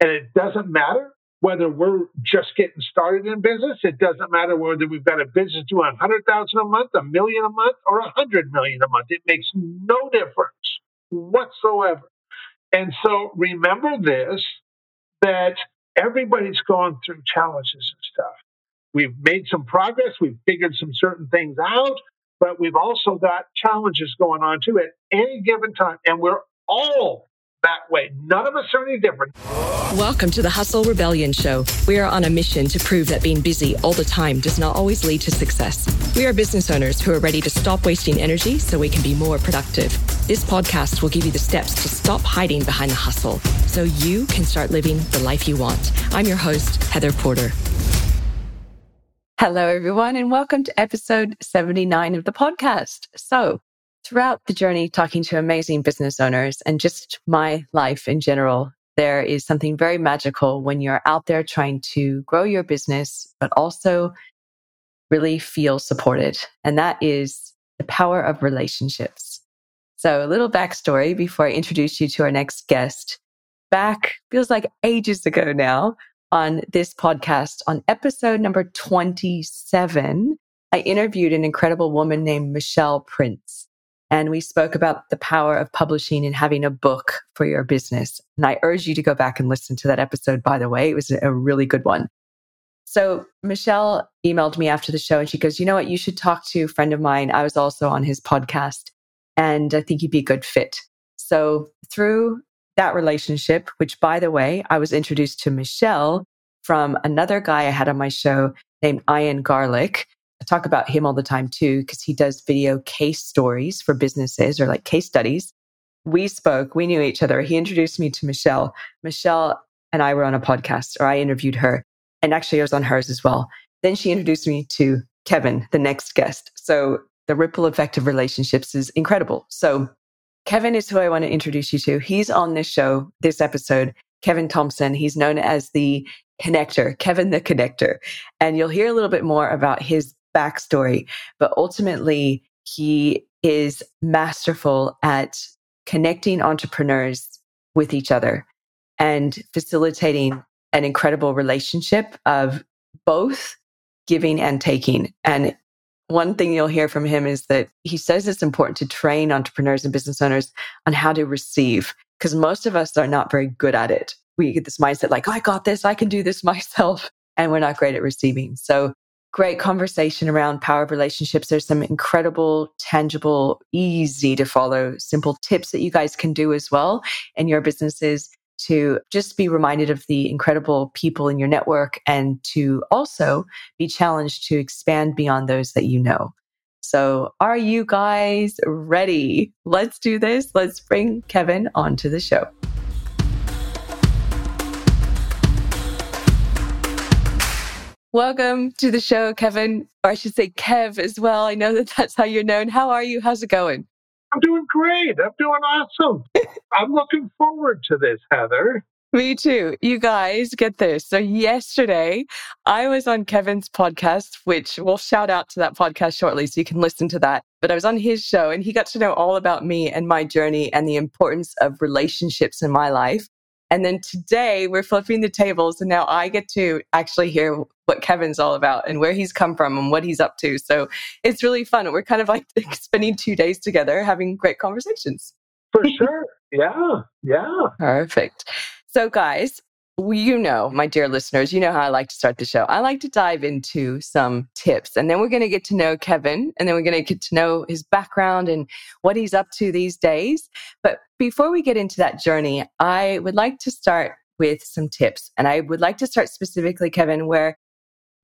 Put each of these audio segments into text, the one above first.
And it doesn't matter whether we're just getting started in business. It doesn't matter whether we've got a business doing 100,000 a month, a million a month, or 100 million a month. It makes no difference whatsoever. And so remember this that everybody's gone through challenges and stuff. We've made some progress, we've figured some certain things out, but we've also got challenges going on too at any given time. And we're all that way. None of us are any different. Welcome to the Hustle Rebellion Show. We are on a mission to prove that being busy all the time does not always lead to success. We are business owners who are ready to stop wasting energy so we can be more productive. This podcast will give you the steps to stop hiding behind the hustle so you can start living the life you want. I'm your host, Heather Porter. Hello, everyone, and welcome to episode 79 of the podcast. So, throughout the journey talking to amazing business owners and just my life in general, there is something very magical when you're out there trying to grow your business, but also really feel supported. And that is the power of relationships. So, a little backstory before I introduce you to our next guest. Back feels like ages ago now on this podcast, on episode number 27, I interviewed an incredible woman named Michelle Prince. And we spoke about the power of publishing and having a book for your business. And I urge you to go back and listen to that episode, by the way. It was a really good one. So Michelle emailed me after the show and she goes, You know what? You should talk to a friend of mine. I was also on his podcast and I think he'd be a good fit. So through that relationship, which by the way, I was introduced to Michelle from another guy I had on my show named Ian Garlic, talk about him all the time too, because he does video case stories for businesses or like case studies. We spoke, we knew each other. He introduced me to Michelle. Michelle and I were on a podcast, or I interviewed her. And actually, I was on hers as well. Then she introduced me to Kevin, the next guest. So the ripple effect of relationships is incredible. So Kevin is who I want to introduce you to. He's on this show, this episode. Kevin Thompson. He's known as the connector, Kevin the connector. And you'll hear a little bit more about his backstory, but ultimately he is masterful at connecting entrepreneurs with each other and facilitating an incredible relationship of both giving and taking. And one thing you'll hear from him is that he says it's important to train entrepreneurs and business owners on how to receive because most of us are not very good at it. We get this mindset like, oh, I got this, I can do this myself. And we're not great at receiving. So great conversation around power of relationships. There's some incredible, tangible, easy to follow, simple tips that you guys can do as well in your businesses to just be reminded of the incredible people in your network and to also be challenged to expand beyond those that you know. So, are you guys ready? Let's do this. Let's bring Kevin onto the show. Welcome to the show, Kevin, or I should say Kev as well. I know that that's how you're known. How are you? How's it going? I'm doing great. I'm doing awesome. I'm looking forward to this, Heather. Me too. You guys get this. So yesterday I was on Kevin's podcast, which we'll shout out to that podcast shortly so you can listen to that. But I was on his show and he got to know all about me and my journey and the importance of relationships in my life. And then today we're flipping the tables and now I get to actually hear what Kevin's all about and where he's come from and what he's up to. So it's really fun. We're kind of like spending two days together having great conversations. For sure. Yeah. Yeah. Perfect. So, guys, you know, my dear listeners, you know how I like to start the show. I like to dive into some tips and then we're going to get to know Kevin and then we're going to get to know his background and what he's up to these days. But before we get into that journey, I would like to start with some tips. And I would like to start specifically, Kevin, where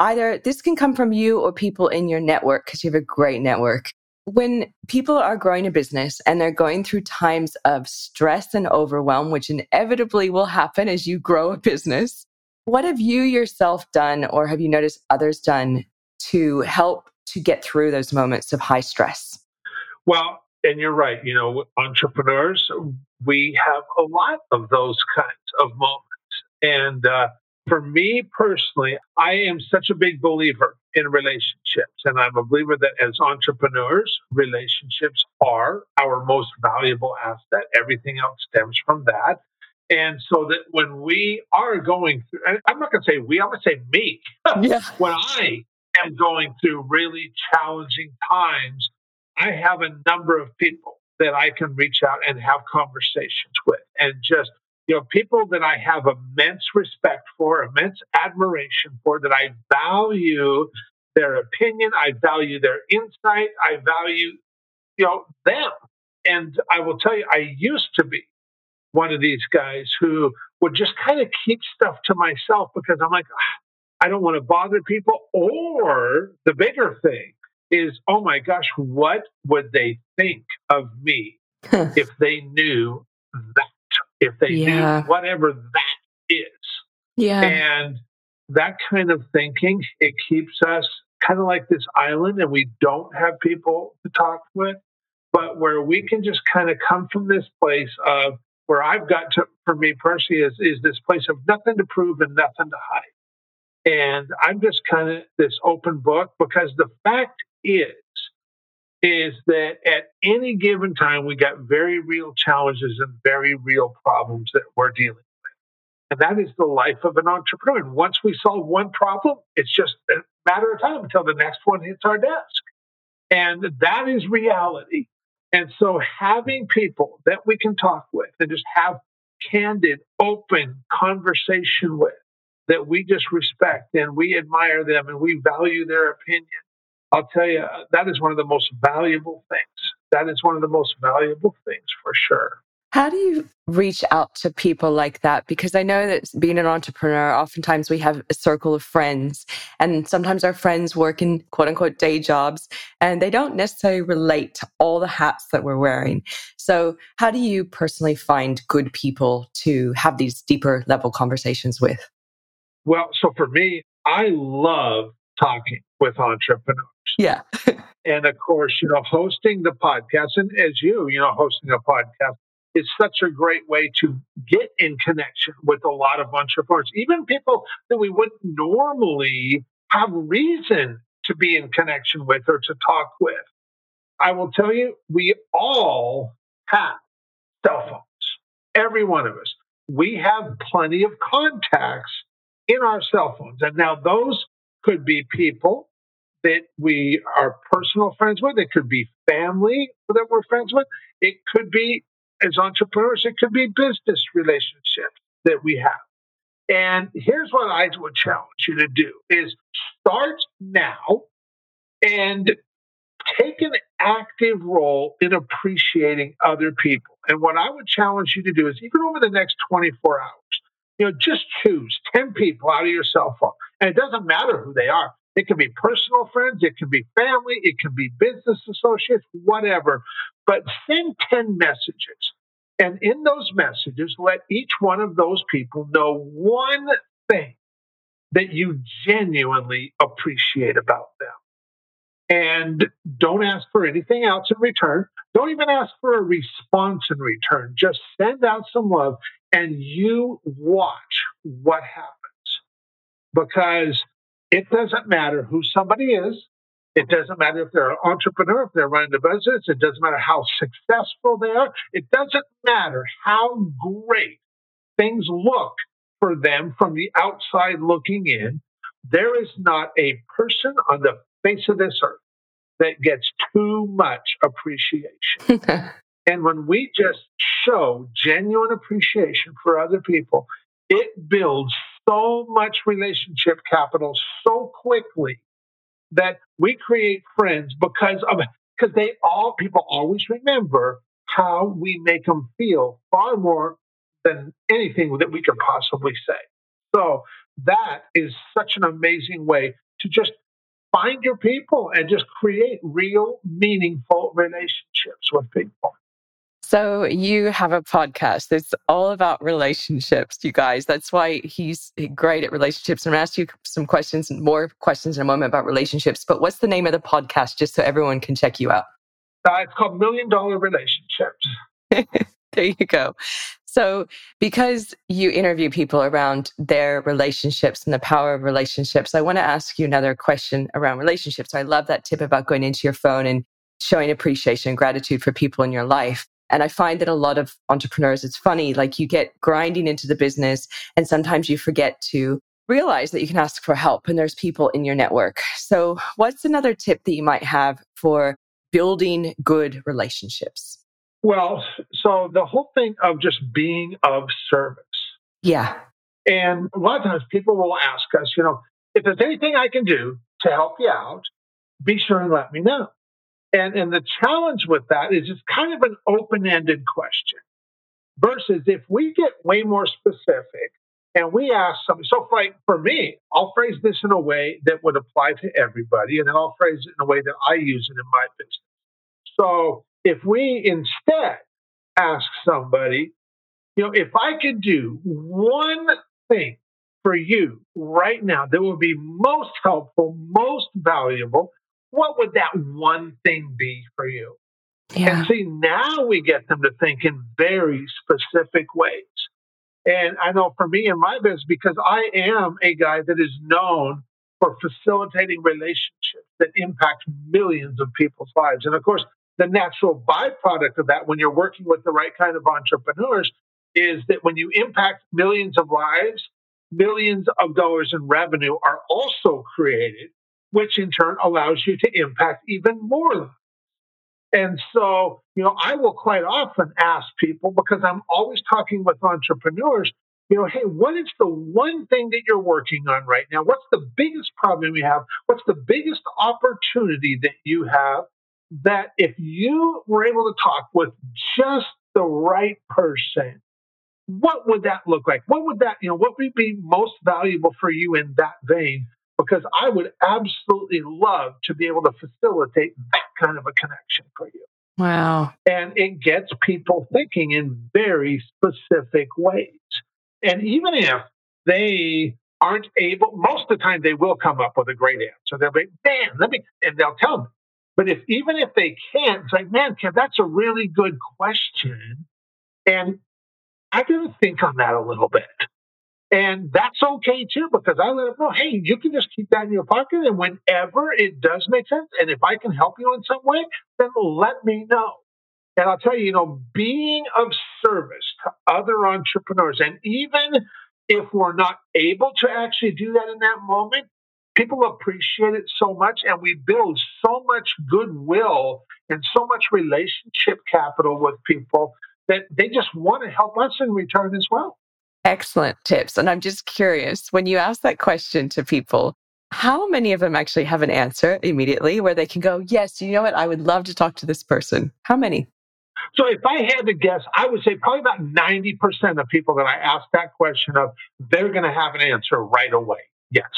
either this can come from you or people in your network because you have a great network when people are growing a business and they're going through times of stress and overwhelm, which inevitably will happen as you grow a business, what have you yourself done or have you noticed others done to help to get through those moments of high stress? Well, and you're right. You know, entrepreneurs, we have a lot of those kinds of moments. And uh, for me personally, I am such a big believer in relationships. And I'm a believer that as entrepreneurs, relationships are our most valuable asset. Everything else stems from that. And so that when we are going through, I'm not going to say we, I'm going to say me. Yeah. when I am going through really challenging times, I have a number of people that I can reach out and have conversations with and just, you know, people that I have immense respect for, immense admiration for, that I value their opinion, I value their insight, I value, you know, them. And I will tell you, I used to be one of these guys who would just kind of keep stuff to myself because I'm like, ah, I don't want to bother people. Or the bigger thing is, oh my gosh, what would they think of me if they knew that? If they yeah. knew whatever that is. Yeah. And that kind of thinking, it keeps us kind of like this island and we don't have people to talk with, but where we can just kind of come from this place of where I've got to, for me personally, is, is this place of nothing to prove and nothing to hide. And I'm just kind of this open book because the fact is, is that at any given time, we got very real challenges and very real problems that we're dealing with. And that is the life of an entrepreneur. And once we solve one problem, it's just a matter of time until the next one hits our desk. And that is reality. And so having people that we can talk with and just have candid, open conversation with that we just respect and we admire them and we value their opinion. I'll tell you, uh, that is one of the most valuable things. That is one of the most valuable things for sure. How do you reach out to people like that? Because I know that being an entrepreneur, oftentimes we have a circle of friends, and sometimes our friends work in quote unquote day jobs, and they don't necessarily relate to all the hats that we're wearing. So, how do you personally find good people to have these deeper level conversations with? Well, so for me, I love talking with entrepreneurs. Yeah. and of course, you know, hosting the podcast, and as you, you know, hosting a podcast is such a great way to get in connection with a lot of entrepreneurs, even people that we wouldn't normally have reason to be in connection with or to talk with. I will tell you, we all have cell phones, every one of us. We have plenty of contacts in our cell phones. And now those could be people that we are personal friends with. It could be family that we're friends with. It could be as entrepreneurs, it could be business relationships that we have. And here's what I would challenge you to do is start now and take an active role in appreciating other people. And what I would challenge you to do is even over the next 24 hours, you know, just choose 10 people out of your cell phone. And it doesn't matter who they are. It can be personal friends, it can be family, it can be business associates, whatever. But send 10 messages. And in those messages, let each one of those people know one thing that you genuinely appreciate about them. And don't ask for anything else in return. Don't even ask for a response in return. Just send out some love and you watch what happens. Because it doesn't matter who somebody is. It doesn't matter if they're an entrepreneur, if they're running a business. It doesn't matter how successful they are. It doesn't matter how great things look for them from the outside looking in. There is not a person on the face of this earth that gets too much appreciation. and when we just show genuine appreciation for other people, it builds so much relationship capital so quickly that we create friends because of because they all people always remember how we make them feel far more than anything that we could possibly say. So that is such an amazing way to just find your people and just create real meaningful relationships with people. So you have a podcast that's all about relationships, you guys. That's why he's great at relationships. I'm going to ask you some questions, more questions in a moment about relationships. But what's the name of the podcast, just so everyone can check you out? Uh, it's called Million Dollar Relationships. there you go. So, because you interview people around their relationships and the power of relationships, I want to ask you another question around relationships. I love that tip about going into your phone and showing appreciation and gratitude for people in your life. And I find that a lot of entrepreneurs, it's funny, like you get grinding into the business and sometimes you forget to realize that you can ask for help and there's people in your network. So, what's another tip that you might have for building good relationships? Well, so the whole thing of just being of service. Yeah. And a lot of times people will ask us, you know, if there's anything I can do to help you out, be sure and let me know. And, and the challenge with that is it's kind of an open ended question versus if we get way more specific and we ask something. So, like for me, I'll phrase this in a way that would apply to everybody, and then I'll phrase it in a way that I use it in my business. So, if we instead ask somebody, you know, if I could do one thing for you right now that would be most helpful, most valuable, what would that one thing be for you? Yeah. And see, now we get them to think in very specific ways. And I know for me in my business, because I am a guy that is known for facilitating relationships that impact millions of people's lives. And of course, the natural byproduct of that when you're working with the right kind of entrepreneurs is that when you impact millions of lives, millions of dollars in revenue are also created, which in turn allows you to impact even more lives. And so, you know, I will quite often ask people because I'm always talking with entrepreneurs, you know, hey, what is the one thing that you're working on right now? What's the biggest problem you have? What's the biggest opportunity that you have that if you were able to talk with just the right person, what would that look like? What would that, you know, what would be most valuable for you in that vein? Because I would absolutely love to be able to facilitate that kind of a connection for you. Wow. And it gets people thinking in very specific ways. And even if they aren't able, most of the time they will come up with a great answer. They'll be, man, let me, and they'll tell me. But if even if they can't, it's like, man, Kev, that's a really good question. And I to think on that a little bit. And that's okay too, because I let them know, hey, you can just keep that in your pocket. And whenever it does make sense, and if I can help you in some way, then let me know. And I'll tell you, you know, being of service to other entrepreneurs, and even if we're not able to actually do that in that moment, people appreciate it so much and we build so much goodwill and so much relationship capital with people that they just want to help us in return as well. Excellent tips. And I'm just curious when you ask that question to people, how many of them actually have an answer immediately where they can go, Yes, you know what? I would love to talk to this person. How many? So if I had to guess, I would say probably about 90% of people that I ask that question of, they're going to have an answer right away. Yes.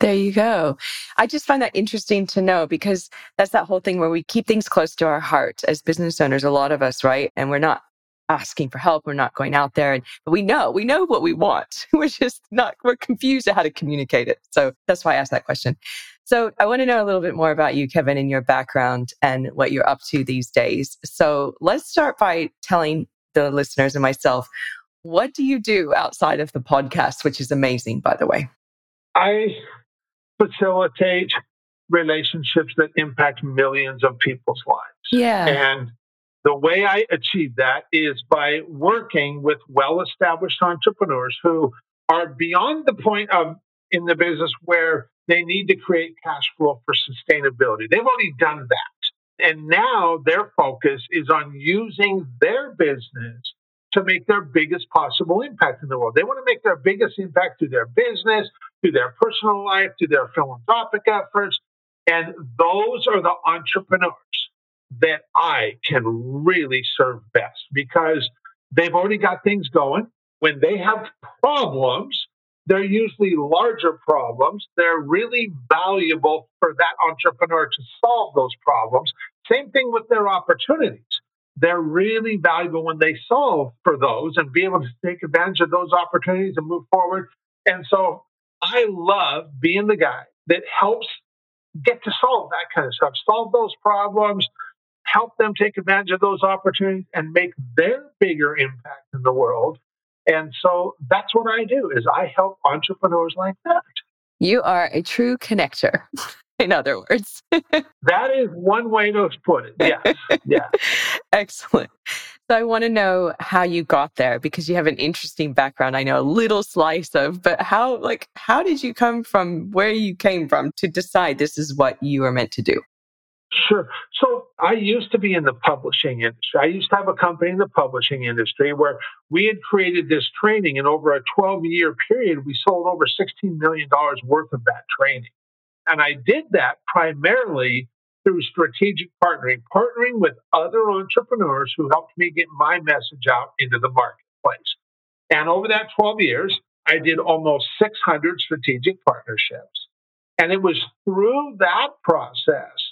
There you go. I just find that interesting to know because that's that whole thing where we keep things close to our heart as business owners, a lot of us, right? And we're not asking for help. We're not going out there and but we know, we know what we want. We're just not, we're confused at how to communicate it. So that's why I asked that question. So I want to know a little bit more about you, Kevin, and your background and what you're up to these days. So let's start by telling the listeners and myself, what do you do outside of the podcast, which is amazing, by the way? I facilitate relationships that impact millions of people's lives. Yeah. And the way I achieve that is by working with well established entrepreneurs who are beyond the point of in the business where they need to create cash flow for sustainability. They've already done that. And now their focus is on using their business to make their biggest possible impact in the world. They want to make their biggest impact through their business, through their personal life, through their philanthropic efforts. And those are the entrepreneurs that I can really serve best because they've already got things going. When they have problems, they're usually larger problems. They're really valuable for that entrepreneur to solve those problems. Same thing with their opportunities. They're really valuable when they solve for those and be able to take advantage of those opportunities and move forward. And so I love being the guy that helps get to solve that kind of stuff, solve those problems, help them take advantage of those opportunities and make their bigger impact in the world. And so that's what I do is I help entrepreneurs like that. You are a true connector. In other words, that is one way to put it. Yes. Yeah. Excellent. So I want to know how you got there because you have an interesting background. I know a little slice of, but how like how did you come from where you came from to decide this is what you are meant to do? Sure. So I used to be in the publishing industry. I used to have a company in the publishing industry where we had created this training, and over a 12 year period, we sold over $16 million worth of that training. And I did that primarily through strategic partnering, partnering with other entrepreneurs who helped me get my message out into the marketplace. And over that 12 years, I did almost 600 strategic partnerships. And it was through that process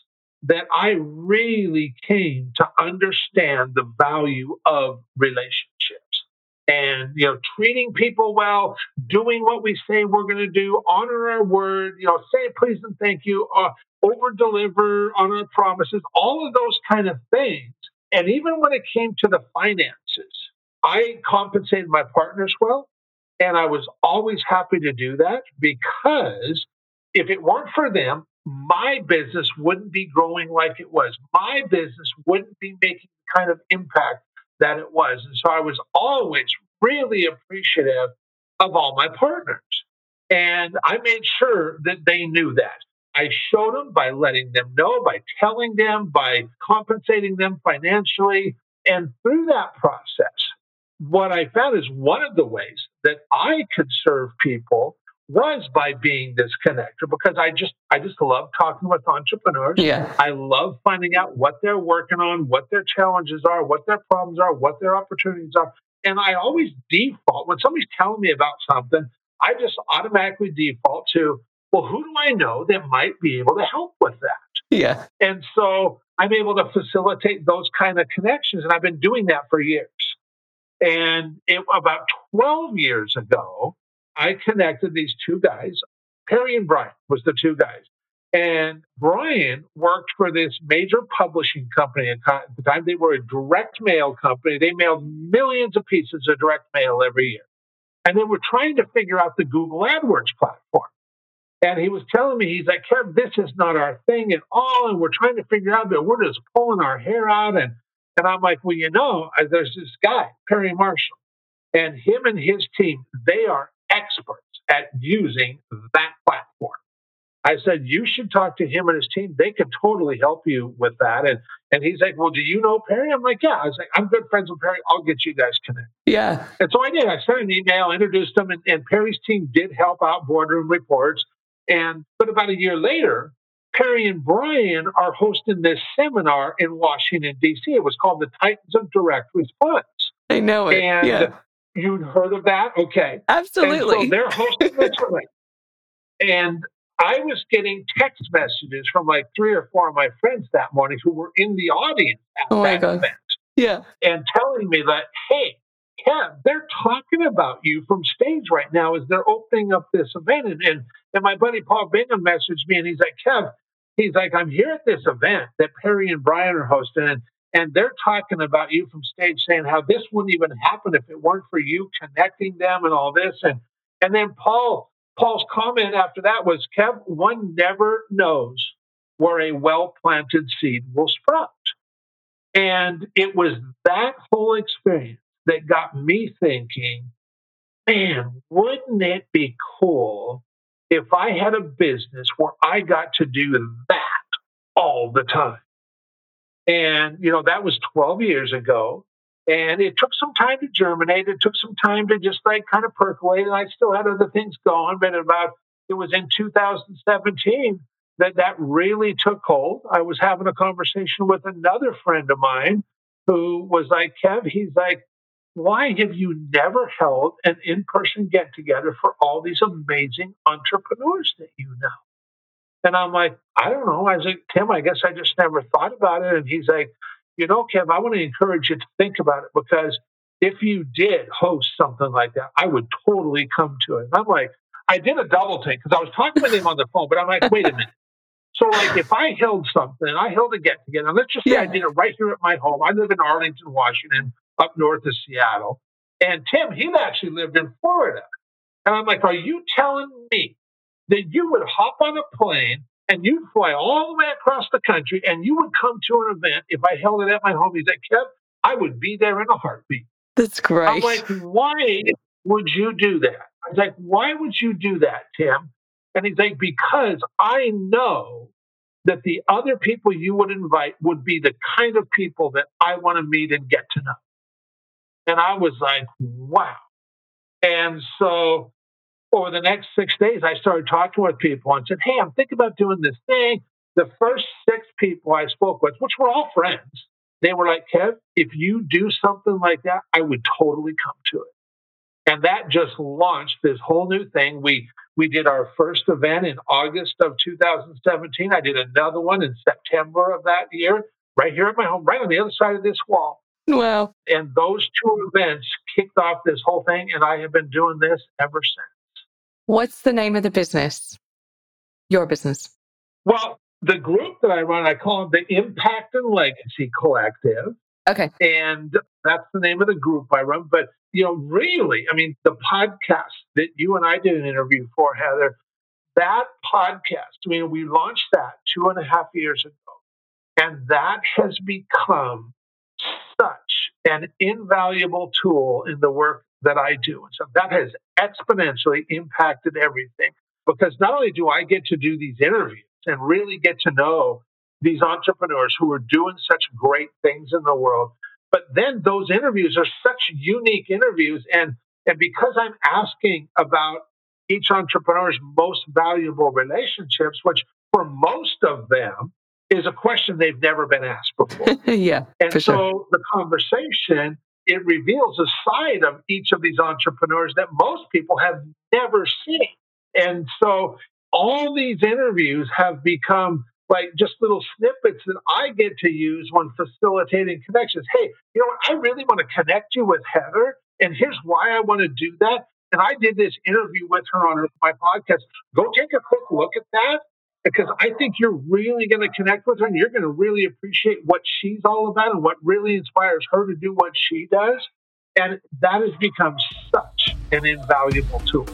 that I really came to understand the value of relationships and you know treating people well doing what we say we're going to do honor our word you know say please and thank you uh, over deliver on our promises, all of those kind of things. And even when it came to the finances, I compensated my partners well. And I was always happy to do that because if it weren't for them, my business wouldn't be growing like it was. My business wouldn't be making the kind of impact that it was. And so I was always really appreciative of all my partners. And I made sure that they knew that. I showed them by letting them know, by telling them, by compensating them financially. And through that process, what I found is one of the ways that I could serve people was by being this connector because I just I just love talking with entrepreneurs. Yeah. I love finding out what they're working on, what their challenges are, what their problems are, what their opportunities are. And I always default when somebody's telling me about something, I just automatically default to well, who do I know that might be able to help with that? Yeah. And so I'm able to facilitate those kind of connections. And I've been doing that for years. And it, about 12 years ago, I connected these two guys. Perry and Brian was the two guys. And Brian worked for this major publishing company at the time. They were a direct mail company. They mailed millions of pieces of direct mail every year. And they were trying to figure out the Google AdWords platform. And he was telling me, he's like, Kev, this is not our thing at all. And we're trying to figure out that we're just pulling our hair out. And, and I'm like, well, you know, there's this guy, Perry Marshall, and him and his team, they are experts at using that platform. I said, you should talk to him and his team. They can totally help you with that. And and he's like, well, do you know Perry? I'm like, yeah. I was like, I'm good friends with Perry. I'll get you guys connected. Yeah. And so I did. I sent an email, introduced him, and, and Perry's team did help out boardroom reports. And but about a year later, Perry and Brian are hosting this seminar in Washington, D.C. It was called the Titans of Direct Response. I know it. And yeah. You'd heard of that? Okay. Absolutely. And so they're hosting this event. And I was getting text messages from like three or four of my friends that morning who were in the audience at oh that God. event. Yeah. And telling me that, hey, Kev, they're talking about you from stage right now as they're opening up this event. And, and, and my buddy Paul Bingham messaged me and he's like, Kev, he's like, I'm here at this event that Perry and Brian are hosting. And, and they're talking about you from stage saying how this wouldn't even happen if it weren't for you connecting them and all this. And, and then Paul, Paul's comment after that was, Kev, one never knows where a well planted seed will sprout. And it was that whole experience that got me thinking, man, wouldn't it be cool if I had a business where I got to do that all the time? And, you know, that was 12 years ago. And it took some time to germinate. It took some time to just like kind of percolate. And I still had other things going, but about it was in 2017 that that really took hold. I was having a conversation with another friend of mine who was like, Kev, he's like, why have you never held an in person get together for all these amazing entrepreneurs that you know? And I'm like, I don't know. I was like, Tim, I guess I just never thought about it. And he's like, you know, Kev, I want to encourage you to think about it because if you did host something like that, I would totally come to it. And I'm like, I did a double take because I was talking with him on the phone, but I'm like, wait a minute. So, like, if I held something, I held a get together. Let's just say yeah. I did it right here at my home. I live in Arlington, Washington up north of Seattle. And Tim, he actually lived in Florida. And I'm like, are you telling me that you would hop on a plane and you'd fly all the way across the country and you would come to an event if I held it at my home? He's like, Kev, I would be there in a heartbeat. That's great. I'm like, why would you do that? I was like, why would you do that, Tim? And he's like, because I know that the other people you would invite would be the kind of people that I want to meet and get to know. And I was like, wow. And so over the next six days, I started talking with people and said, Hey, I'm thinking about doing this thing. The first six people I spoke with, which were all friends, they were like, Kev, if you do something like that, I would totally come to it. And that just launched this whole new thing. We we did our first event in August of 2017. I did another one in September of that year, right here at my home, right on the other side of this wall. Wow. And those two events kicked off this whole thing, and I have been doing this ever since. What's the name of the business? Your business? Well, the group that I run, I call it the Impact and Legacy Collective. Okay. And that's the name of the group I run. But, you know, really, I mean, the podcast that you and I did an interview for, Heather, that podcast, I mean, we launched that two and a half years ago. And that has become such an invaluable tool in the work that I do. And so that has exponentially impacted everything because not only do I get to do these interviews and really get to know these entrepreneurs who are doing such great things in the world, but then those interviews are such unique interviews. And, and because I'm asking about each entrepreneur's most valuable relationships, which for most of them is a question they've never been asked before. yeah. And so sure. the conversation, it reveals a side of each of these entrepreneurs that most people have never seen. And so all these interviews have become like just little snippets that I get to use when facilitating connections. Hey, you know, what? I really want to connect you with Heather, and here's why I want to do that. And I did this interview with her on my podcast. Go take a quick look at that because I think you're really going to connect with her and you're going to really appreciate what she's all about and what really inspires her to do what she does. And that has become such an invaluable tool.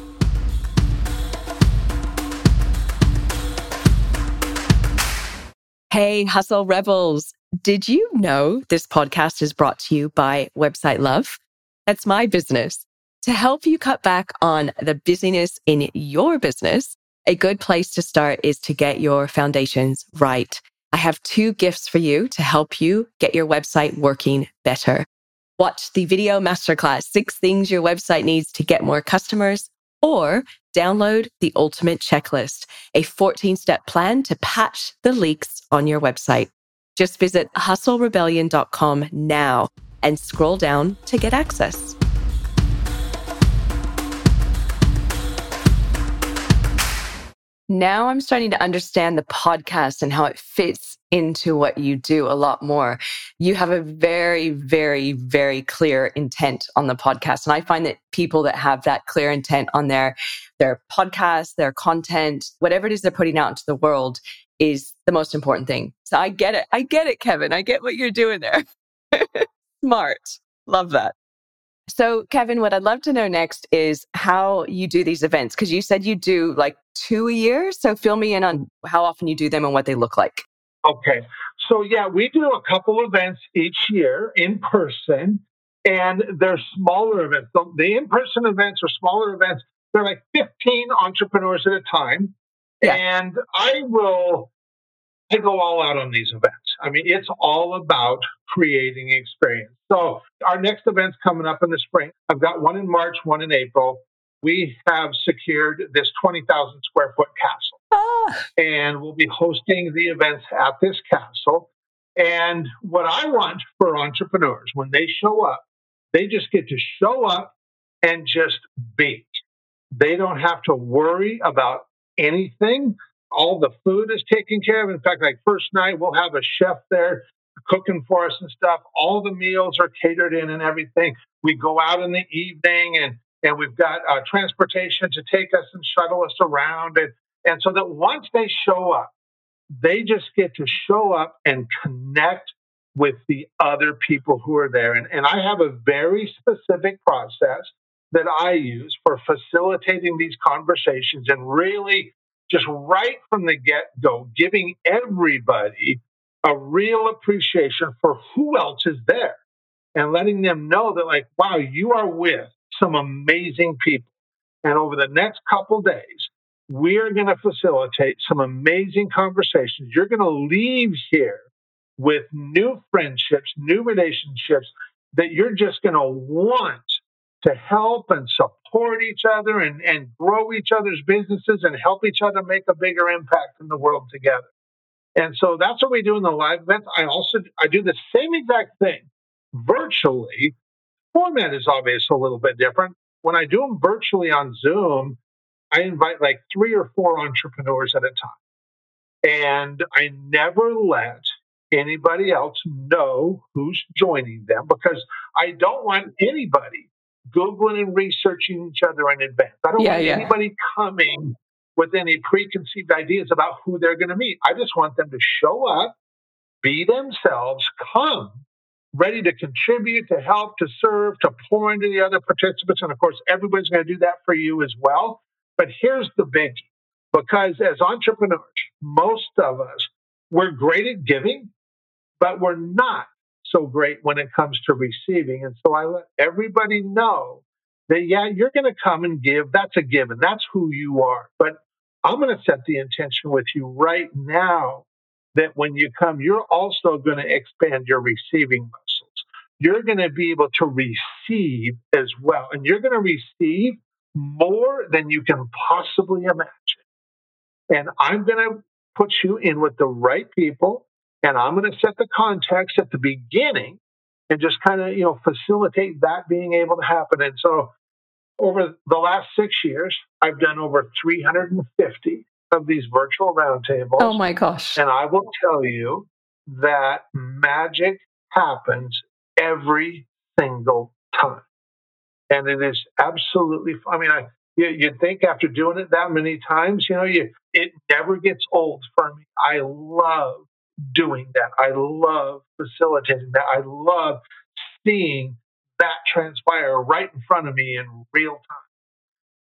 Hey, Hustle Rebels. Did you know this podcast is brought to you by Website Love? That's my business. To help you cut back on the busyness in your business, a good place to start is to get your foundations right. I have two gifts for you to help you get your website working better. Watch the video masterclass, six things your website needs to get more customers, or download the ultimate checklist, a 14 step plan to patch the leaks on your website. Just visit hustlerebellion.com now and scroll down to get access. Now I'm starting to understand the podcast and how it fits into what you do a lot more. You have a very, very, very clear intent on the podcast. And I find that people that have that clear intent on their, their podcast, their content, whatever it is they're putting out into the world is the most important thing. So I get it. I get it, Kevin. I get what you're doing there. Smart. Love that. So, Kevin, what I'd love to know next is how you do these events because you said you do like two a year. So, fill me in on how often you do them and what they look like. Okay. So, yeah, we do a couple events each year in person, and they're smaller events. The, the in person events are smaller events. They're like 15 entrepreneurs at a time. Yeah. And I will I go all out on these events. I mean, it's all about creating experience. So our next event's coming up in the spring. I've got one in March, one in April. We have secured this 20,000 square foot castle. Ah. And we'll be hosting the events at this castle. And what I want for entrepreneurs when they show up, they just get to show up and just be. They don't have to worry about anything. All the food is taken care of. In fact, like first night, we'll have a chef there cooking for us and stuff. All the meals are catered in and everything. We go out in the evening and and we've got uh, transportation to take us and shuttle us around and and so that once they show up, they just get to show up and connect with the other people who are there. And, and I have a very specific process that I use for facilitating these conversations and really just right from the get go, giving everybody a real appreciation for who else is there. and letting them know that, like, wow, you are with some amazing people. And over the next couple days, we're going to facilitate some amazing conversations. You're going to leave here with new friendships, new relationships that you're just going to want to help and support each other and, and grow each other's businesses and help each other make a bigger impact in the world together. And so that's what we do in the live events. I also I do the same exact thing virtually. Format is obviously a little bit different. When I do them virtually on Zoom, I invite like three or four entrepreneurs at a time. And I never let anybody else know who's joining them because I don't want anybody Googling and researching each other in advance. I don't yeah, want yeah. anybody coming with any preconceived ideas about who they're going to meet. I just want them to show up, be themselves, come ready to contribute, to help, to serve, to pour into the other participants. And of course, everybody's going to do that for you as well. But here's the biggie because as entrepreneurs, most of us, we're great at giving, but we're not so great when it comes to receiving. And so I let everybody know that, yeah, you're going to come and give. That's a given. That's who you are. But I'm going to set the intention with you right now that when you come, you're also going to expand your receiving muscles. You're going to be able to receive as well. And you're going to receive more than you can possibly imagine. And I'm going to put you in with the right people and I'm going to set the context at the beginning and just kind of, you know, facilitate that being able to happen. And so over the last six years, I've done over 350 of these virtual roundtables. Oh my gosh. And I will tell you that magic happens every single time. And it is absolutely, I mean, I, you, you'd think after doing it that many times, you know, you, it never gets old for me. I love doing that. I love facilitating that. I love seeing that transpire right in front of me in real time.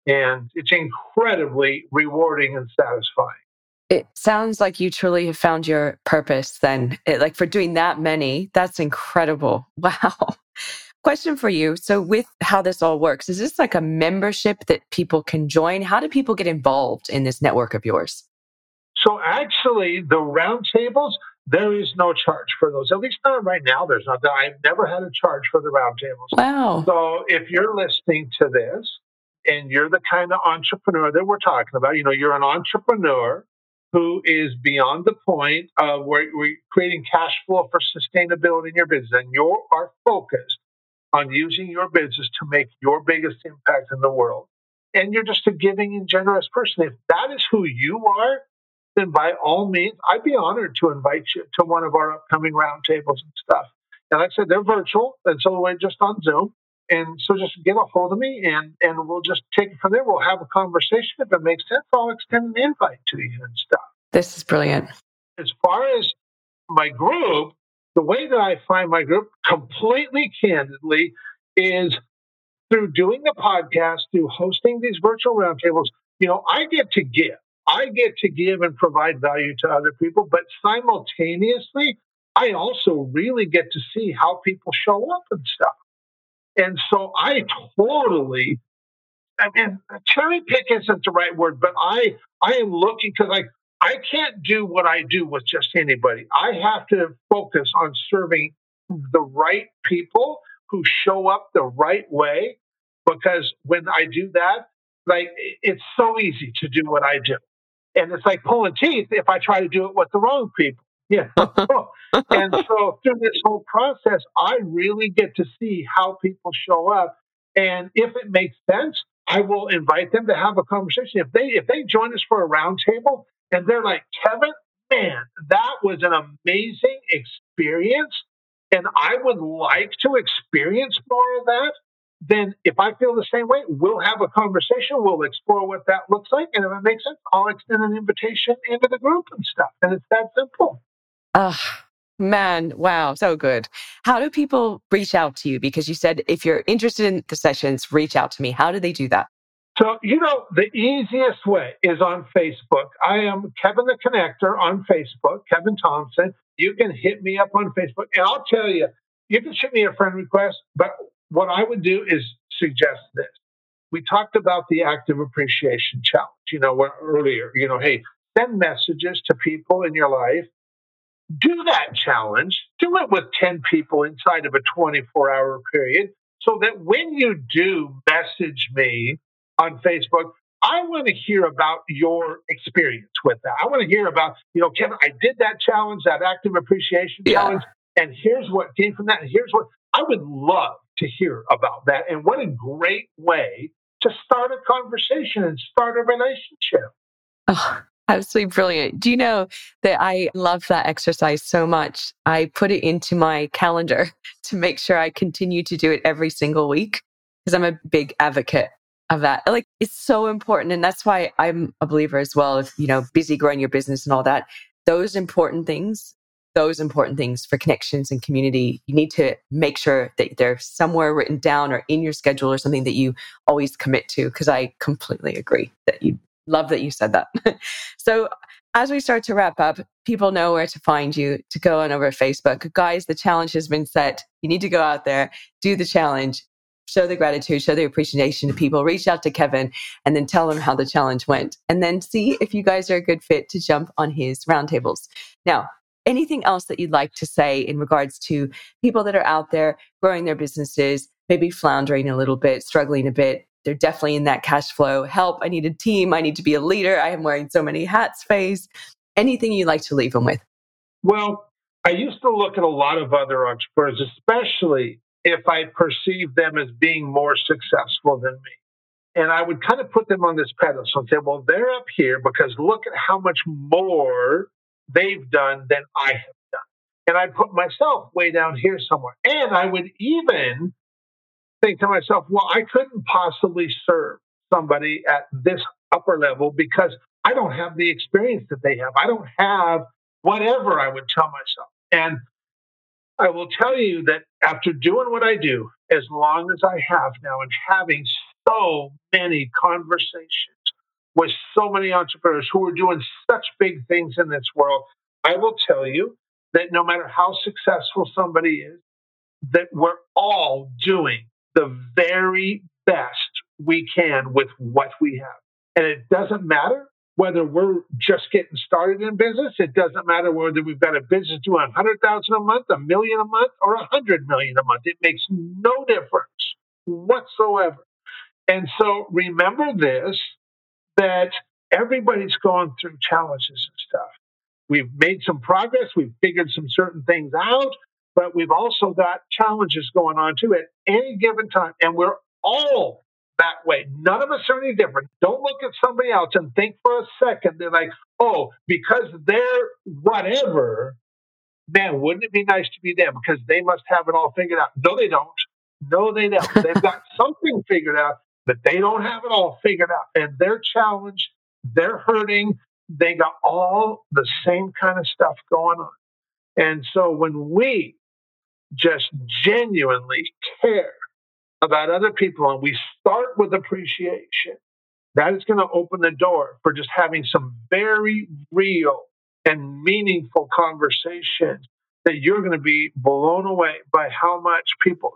And it's incredibly rewarding and satisfying. It sounds like you truly have found your purpose then. It, like for doing that many, that's incredible. Wow. Question for you. So, with how this all works, is this like a membership that people can join? How do people get involved in this network of yours? So actually, the roundtables, there is no charge for those. At least not right now. There's not. I've never had a charge for the roundtables. Wow. So if you're listening to this and you're the kind of entrepreneur that we're talking about, you know, you're an entrepreneur who is beyond the point of where we're creating cash flow for sustainability in your business, and you are focused on using your business to make your biggest impact in the world. And you're just a giving and generous person. If that is who you are, then by all means, I'd be honored to invite you to one of our upcoming roundtables and stuff. And like I said, they're virtual, and so we're just on Zoom. And so just get a hold of me and, and we'll just take it from there. We'll have a conversation. If it makes sense, I'll extend an invite to you and stuff. This is brilliant. As far as my group, the way that I find my group completely candidly is through doing the podcast, through hosting these virtual roundtables. You know, I get to give. I get to give and provide value to other people, but simultaneously, I also really get to see how people show up and stuff. And so I totally, I mean, cherry pick isn't the right word, but I, I am looking because I, I can't do what I do with just anybody. I have to focus on serving the right people who show up the right way because when I do that, like it's so easy to do what I do. And it's like pulling teeth if I try to do it with the wrong people. Yeah. and so through this whole process, I really get to see how people show up. And if it makes sense, I will invite them to have a conversation. If they if they join us for a roundtable and they're like, Kevin, man, that was an amazing experience. And I would like to experience more of that then if I feel the same way, we'll have a conversation. We'll explore what that looks like. And if it makes sense, I'll extend an invitation into the group and stuff. And it's that simple. Ah, man, wow, so good. How do people reach out to you? Because you said if you're interested in the sessions, reach out to me. How do they do that? So, you know, the easiest way is on Facebook. I am Kevin the Connector on Facebook, Kevin Thompson. You can hit me up on Facebook. And I'll tell you, you can shoot me a friend request, but what I would do is suggest this. We talked about the active appreciation challenge, you know, earlier, you know, hey, send messages to people in your life. Do that challenge. Do it with 10 people inside of a 24 hour period so that when you do message me on Facebook, I want to hear about your experience with that. I want to hear about, you know, Kevin, I did that challenge, that active appreciation yeah. challenge, and here's what came from that. And here's what I would love to hear about that. And what a great way to start a conversation and start a relationship. Oh, absolutely brilliant. Do you know that I love that exercise so much? I put it into my calendar to make sure I continue to do it every single week because I'm a big advocate of that. Like it's so important. And that's why I'm a believer as well. If, you know, busy growing your business and all that, those important things, those important things for connections and community, you need to make sure that they're somewhere written down or in your schedule or something that you always commit to. Cause I completely agree that you love that you said that. so as we start to wrap up, people know where to find you to go on over Facebook. Guys, the challenge has been set. You need to go out there, do the challenge, show the gratitude, show the appreciation to people, reach out to Kevin and then tell him how the challenge went and then see if you guys are a good fit to jump on his roundtables. Now, anything else that you'd like to say in regards to people that are out there growing their businesses, maybe floundering a little bit, struggling a bit? They're definitely in that cash flow. Help. I need a team. I need to be a leader. I am wearing so many hats phase. Anything you'd like to leave them with? Well, I used to look at a lot of other entrepreneurs, especially if I perceive them as being more successful than me. And I would kind of put them on this pedestal and say, well, they're up here because look at how much more they've done than I have done. And I put myself way down here somewhere. And I would even think to myself, well, I couldn't possibly serve somebody at this upper level because I don't have the experience that they have. I don't have whatever I would tell myself. And I will tell you that after doing what I do, as long as I have now, and having so many conversations with so many entrepreneurs who are doing such big things in this world, I will tell you that no matter how successful somebody is, that we're all doing the very best we can with what we have. And it doesn't matter whether we're just getting started in business. It doesn't matter whether we've got a business doing 100,000 a month, a million a month, or 100 million a month. It makes no difference whatsoever. And so remember this that everybody's gone through challenges and stuff. We've made some progress, we've figured some certain things out, but we've also got challenges going on too at any given time. And we're all that way. None of us are any different. Don't look at somebody else and think for a second they're like, oh, because they're whatever, man, wouldn't it be nice to be them because they must have it all figured out? No, they don't. No, they don't. They've got something figured out, but they don't have it all figured out. And they're challenged, they're hurting, they got all the same kind of stuff going on. And so when we just genuinely care about other people and we start with appreciation, that is going to open the door for just having some very real and meaningful conversations that you're going to be blown away by how much people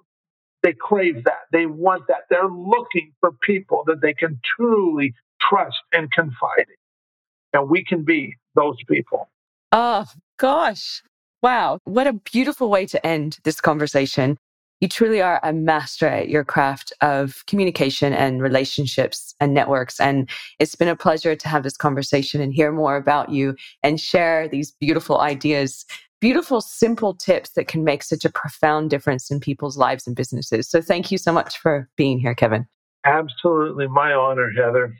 they crave that. They want that. They're looking for people that they can truly trust and confide in. And we can be those people. Oh gosh. Wow. What a beautiful way to end this conversation. You truly are a master at your craft of communication and relationships and networks. And it's been a pleasure to have this conversation and hear more about you and share these beautiful ideas, beautiful, simple tips that can make such a profound difference in people's lives and businesses. So thank you so much for being here, Kevin. Absolutely. My honor, Heather.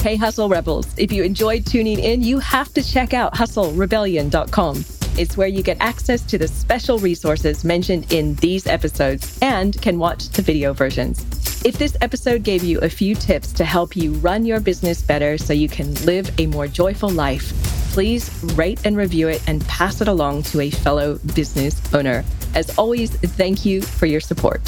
Hey, Hustle Rebels. If you enjoyed tuning in, you have to check out hustlerebellion.com. It's where you get access to the special resources mentioned in these episodes and can watch the video versions. If this episode gave you a few tips to help you run your business better so you can live a more joyful life, please rate and review it and pass it along to a fellow business owner. As always, thank you for your support.